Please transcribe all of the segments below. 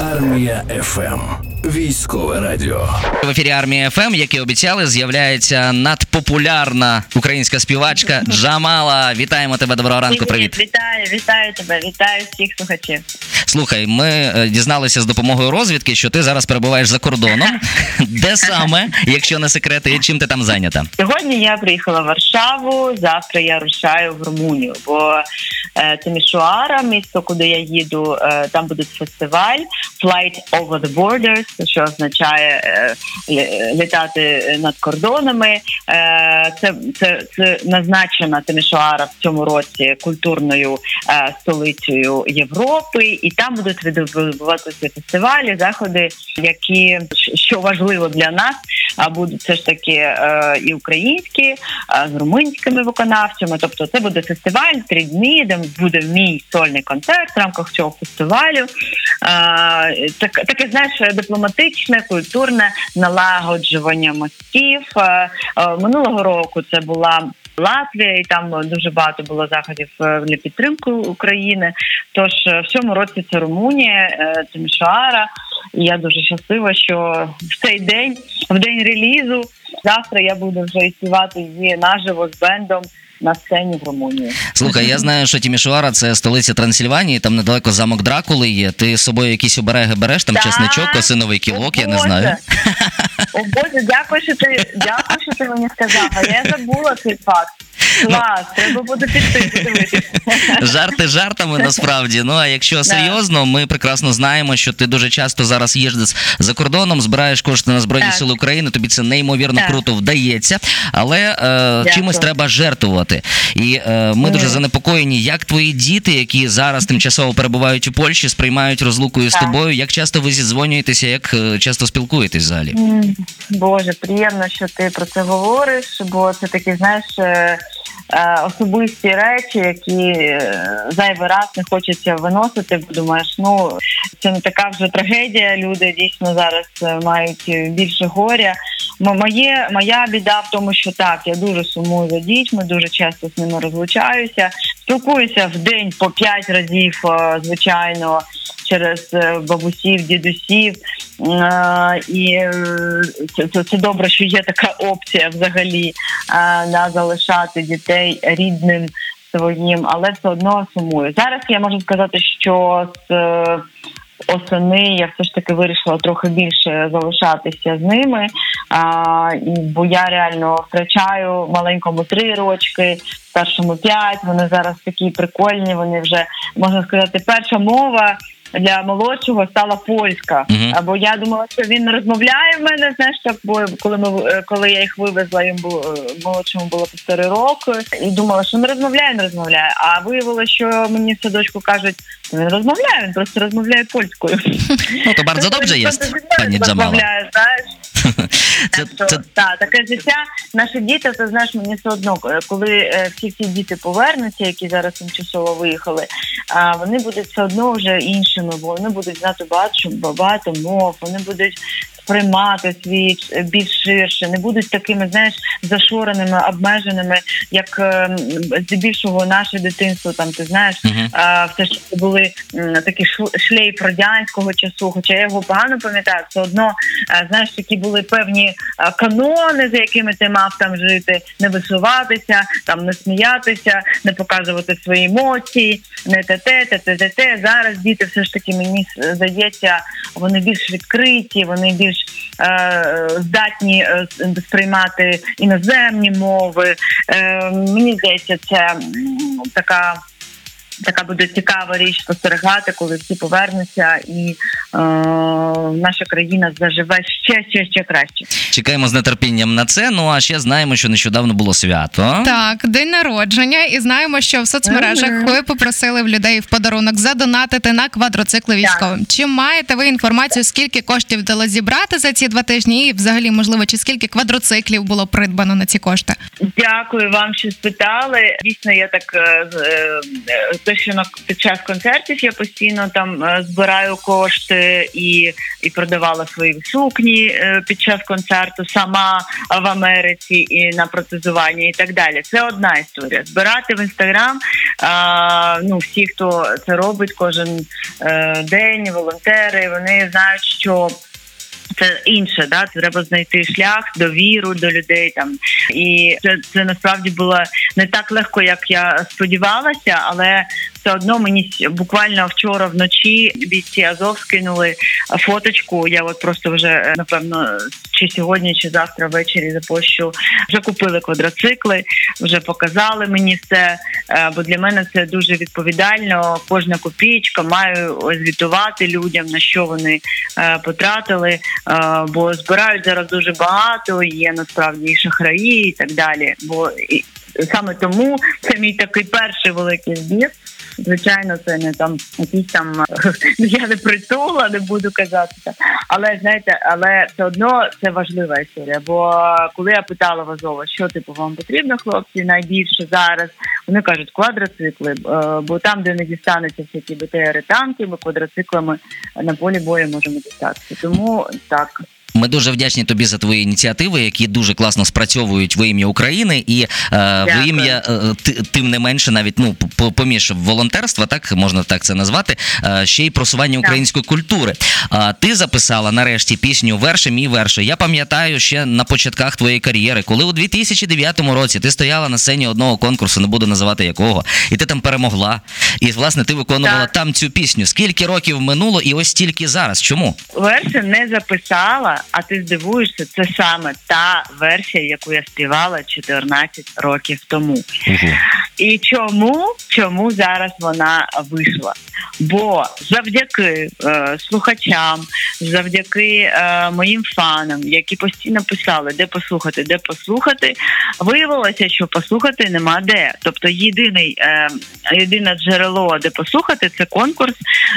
Армія FM. Військове радіо. В ефірі армія FM, як і обіцяли, з'являється надпопулярна українська співачка Джамала. Вітаємо тебе. Доброго ранку. Привіт. Вітаю, вітаю тебе, вітаю всіх слухачів. Слухай, ми е, дізналися з допомогою розвідки, що ти зараз перебуваєш за кордоном. Де саме, якщо не секрет, і чим ти там зайнята? Сьогодні я приїхала в Варшаву. Завтра я рушаю в Румунію, бо е, Тимішуара, місто, куди я їду, е, там буде фестиваль Flight Over the Borders, що означає е, літати над кордонами. Е, це, це, це назначена Тимішуара в цьому році культурною е, столицею Європи, і там будуть відбуватися фестивалі, заходи, які що важливо для нас, а будуть все ж таки і українські з румунськими виконавцями. Тобто, це буде фестиваль три дні, де буде мій сольний концерт в рамках цього фестивалю. Так, таке знаєш, дипломатичне, культурне налагоджування мостів. Е, е, минулого року це була. Латвія, і там дуже багато було заходів е, для підтримки України. Тож в цьому році це Румунія, е, Тимішоара. І я дуже щаслива, що в цей день, в день релізу, завтра я буду вже і співати її наживо з бендом на сцені в Румунії. Слухай, я знаю, що Тімішуара це столиця Трансильванії, там недалеко замок Дракули є. Ти з собою якісь обереги береш, там чесничок, осиновий кілок, я не знаю. О Боже, дякую, що ти дякую, що ти мені сказала. Я забула цей факт. Клас, треба буде піти подивитися. Жарти жартами насправді. Ну а якщо серйозно, ми прекрасно знаємо, що ти дуже часто зараз їздиш за кордоном, збираєш кошти на збройні сили України. Тобі це неймовірно круто вдається, але е, чимось треба жертвувати. І е, ми дуже занепокоєні, як твої діти, які зараз тимчасово перебувають у Польщі, сприймають розлукою з тобою. Як часто ви зідзвонюєтеся, як е, часто спілкуєтесь взагалі? Боже, приємно, що ти про це говориш, бо це такі, знаєш, е, особисті речі, які е, зайвий раз не хочеться виносити, бо думаєш, ну це не така вже трагедія. Люди дійсно зараз е, мають е, більше горя. Моє моя біда в тому, що так, я дуже сумую за дітьми, дуже часто з ними розлучаюся. Спілкуюся в день по п'ять разів, е, звичайно, через е, бабусів, дідусів. Е, І е, це, це, добре, що є така опція взагалі да, залишати дітей рідним своїм, але все одно сумую. Зараз я можу сказати, що з осени я все ж таки вирішила трохи більше залишатися з ними. А, бо я реально втрачаю маленькому три рочки, старшому п'ять. Вони зараз такі прикольні. Вони вже можна сказати, перша мова. Для молодшого стала польська, Мгм. або я думала, що він не розмовляє в мене. Знаєш, так бо коли ми е, коли я їх вивезла, їм було е, молодшому було півтори роки, і думала, що не розмовляє, не розмовляє. А виявилося, що мені в садочку кажуть, що він розмовляє, він просто розмовляє польською. Ну то просто зі мною пані Джамала. розмовляє, знаєш. Це, Так, що, це та, таке життя. Наші діти, це знаєш, мені все одно, е, коли е, всі ці діти повернуться, які зараз тимчасово виїхали, а вони будуть все одно вже іншими, бо вони будуть знати багато, багато мов, вони будуть сприймати світ е, більш ширше, не будуть такими, знаєш, зашореними, обмеженими, як е, здебільшого наше дитинство. Там ти знаєш, а, все ж були такі шлейф радянського часу, хоча я його погано пам'ятаю, все одно знаєш, такі були певні канони, за якими ти мав там жити, не висуватися, там не сміятися, не показувати свої емоції, не те, те, те, те, те. Зараз діти все ж таки мені здається, вони більш відкриті, вони більш е, здатні е, сприймати іноземні мови. Е, мені здається, це така. Така буде цікава річ спостерігати, коли всі повернуться, і наша країна заживе ще ще ще краще. чекаємо з нетерпінням на це. Ну а ще знаємо, що нещодавно було свято. Так, день народження, і знаємо, що в соцмережах ви попросили в людей в подарунок задонатити на квадроцикли військовим. Чи маєте ви інформацію, скільки коштів вдалося зібрати за ці два тижні? І взагалі, можливо, чи скільки квадроциклів було придбано на ці кошти? Дякую вам, що спитали. Дійсно, я так е, е, те, що на під час концертів я постійно там е, збираю кошти е, і і продавала свої сукні е, під час концерту сама в Америці і на протезування, і так далі. Це одна історія. Збирати в інстаграм. Ну всі, хто це робить кожен день, волонтери, вони знають, що це інше, да треба знайти шлях, довіру до людей там. І це це насправді було не так легко, як я сподівалася, але все одно мені буквально вчора вночі бійці Азов скинули фоточку. Я от просто вже е, напевно чи сьогодні, чи завтра ввечері запощу. Вже купили квадроцикли, вже показали мені це. Е, бо для мене це дуже відповідально. Кожна копійка маю звітувати людям на що вони е, потратили. Бо збирають зараз дуже багато. Є насправді і шахраї, і так далі. Бо саме тому це мій такий перший великий збір. Звичайно, це не там якісь там я не притула, не буду казати. Але знаєте, але все одно це важлива історія. Бо коли я питала Вазова, що типу вам потрібно, хлопці, найбільше зараз вони кажуть квадроцикли, е, бо там, де не дістанеться всякі БТРи танки, ми квадроциклами на полі бою можемо дістатися. Тому так. Ми дуже вдячні тобі за твої ініціативи, які дуже класно спрацьовують в ім'я України, і е, в ім'я е, тим не менше, навіть ну поміж волонтерства, так можна так це назвати. Е, ще й просування української культури. А ти записала нарешті пісню Верше мій верше. Я пам'ятаю ще на початках твоєї кар'єри, коли у 2009 році ти стояла на сцені одного конкурсу, не буду називати якого, і ти там перемогла. І власне ти виконувала так. там цю пісню. Скільки років минуло, і ось стільки зараз. Чому верше не записала? А ти здивуєшся, це саме та версія, яку я співала 14 років тому. Угу. І чому чому зараз вона вийшла? Бо завдяки е, слухачам, завдяки е, моїм фанам, які постійно писали, де послухати, де послухати, виявилося, що послухати нема де. Тобто, єдиний е, єдине джерело, де послухати, це конкурс,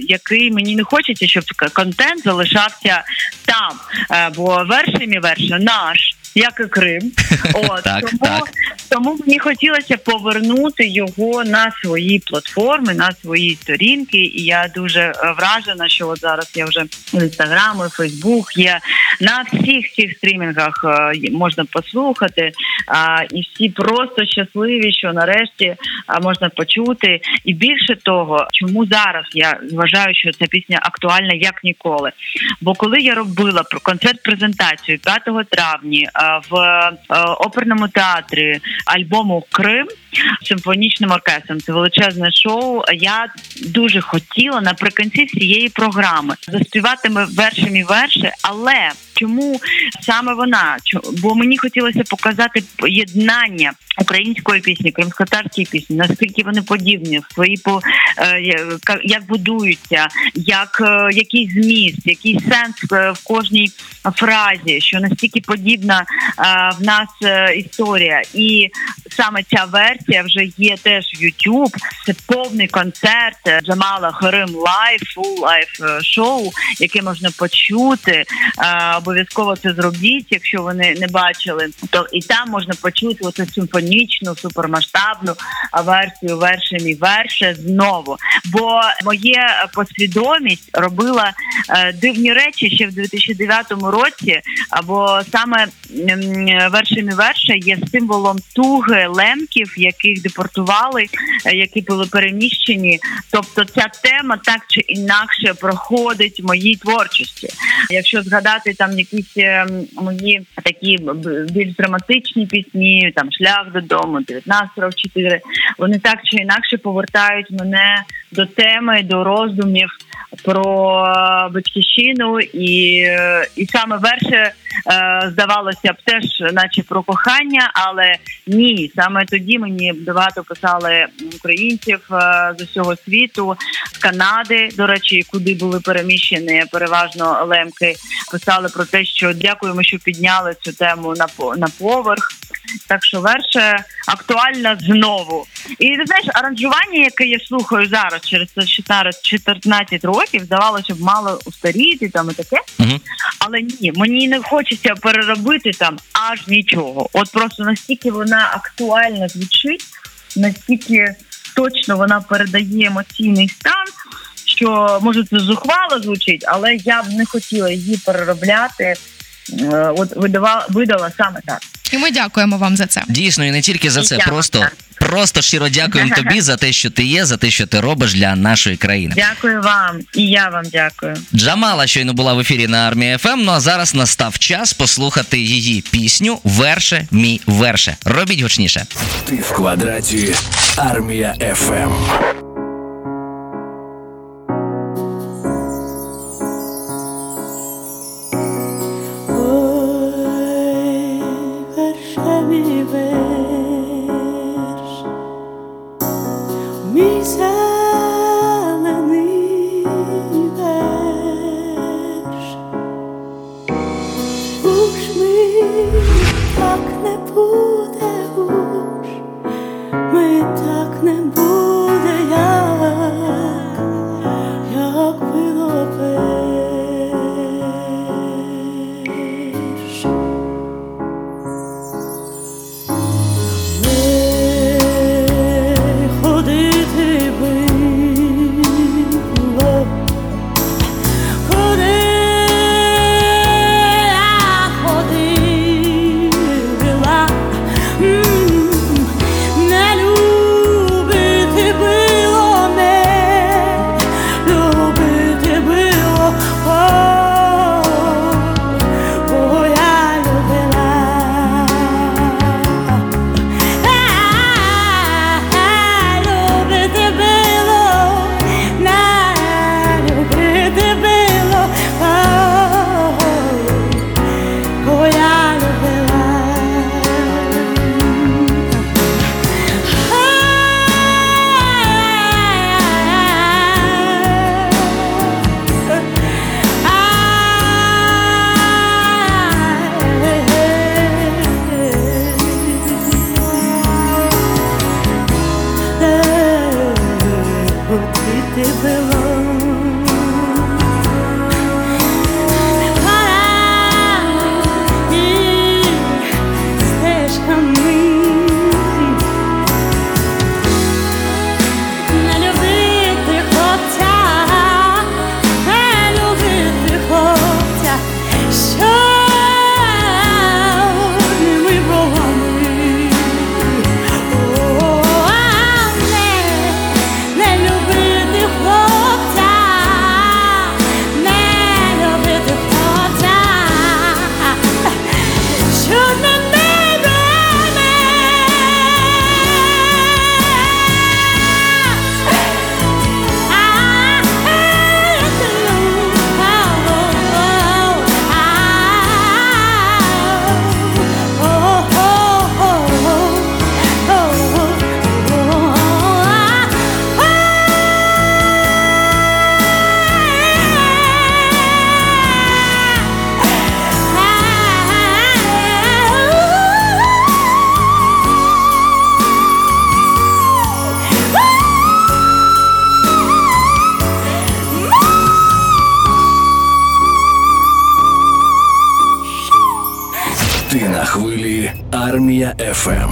який мені не хочеться, щоб контент залишався там. Е, бо вершим і верша наш як і Крим. От так, тому так. тому мені хотілося повернути його на свої платформи, на свої сторінки. І я дуже е, вражена, що от зараз я вже в інстаграм, і Фейсбук є на всіх цих стрімінгах е, можна послухати. А, І всі просто щасливі, що нарешті можна почути. І більше того, чому зараз я вважаю, що ця пісня актуальна як ніколи. Бо коли я робила концерт презентацію 5 травня в е, оперному театрі альбому Крим симфонічним оркестром. Це величезне шоу. Я дуже хотіла наприкінці всієї програми заспівати ми вершими верші, але чому саме вона? Бо мені хотілося показати єднання української пісні, кримськотатарської пісні, наскільки вони подібні свої по е, як будуються, як е, який зміст, який сенс в кожній фразі, що настільки подібна в нас історія, і саме ця версія вже є теж в YouTube. Це повний концерт Джамала Qirim live, full live шоу, яке можна почути. Обов'язково це зробіть, якщо вони не бачили, то і там можна почути оцю симфонічну, супермасштабну версію вершим і верше знову. Бо моє посвідомість робила е, дивні речі ще в 2009 році. Або саме вершим і верше є символом туги лемків, яких депортували, е, які були переміщені. Тобто, ця тема так чи інакше проходить в моїй творчості. Якщо згадати там якісь е, мої такі більш драматичні пісні, там шлях додому, 1944, вони так чи інакше повертають мене до теми, до роздумів про батьківщину, і і саме верше е, здавалося б теж, наче про кохання, але ні, саме тоді мені багато писали українців е, з усього світу, з Канади, до речі, куди були переміщені переважно лемки. Писали про те, що дякуємо, що підняли цю тему на на поверх. Так що верше актуальна знову. І ти знаєш, аранжування, яке я слухаю зараз через 14 років, здавалося б, мало устаріти там і таке. Угу. Але ні, мені не хочеться переробити там аж нічого. От просто настільки вона актуально звучить, настільки точно вона передає емоційний стан що може це зухвало звучить, але я б не хотіла її переробляти. Е, От видава, видала саме так. І ми дякуємо вам за це. Дійсно, і не тільки за це, просто, просто щиро дякуємо тобі за те, що ти є, за те, що ти робиш для нашої країни. Дякую вам, і я вам дякую. Джамала щойно була в ефірі на армії ФМ. Ну а зараз настав час послухати її пісню Верше мій верше. Робіть гучніше. Ти в квадраті Армія Ем». ФМ. Ти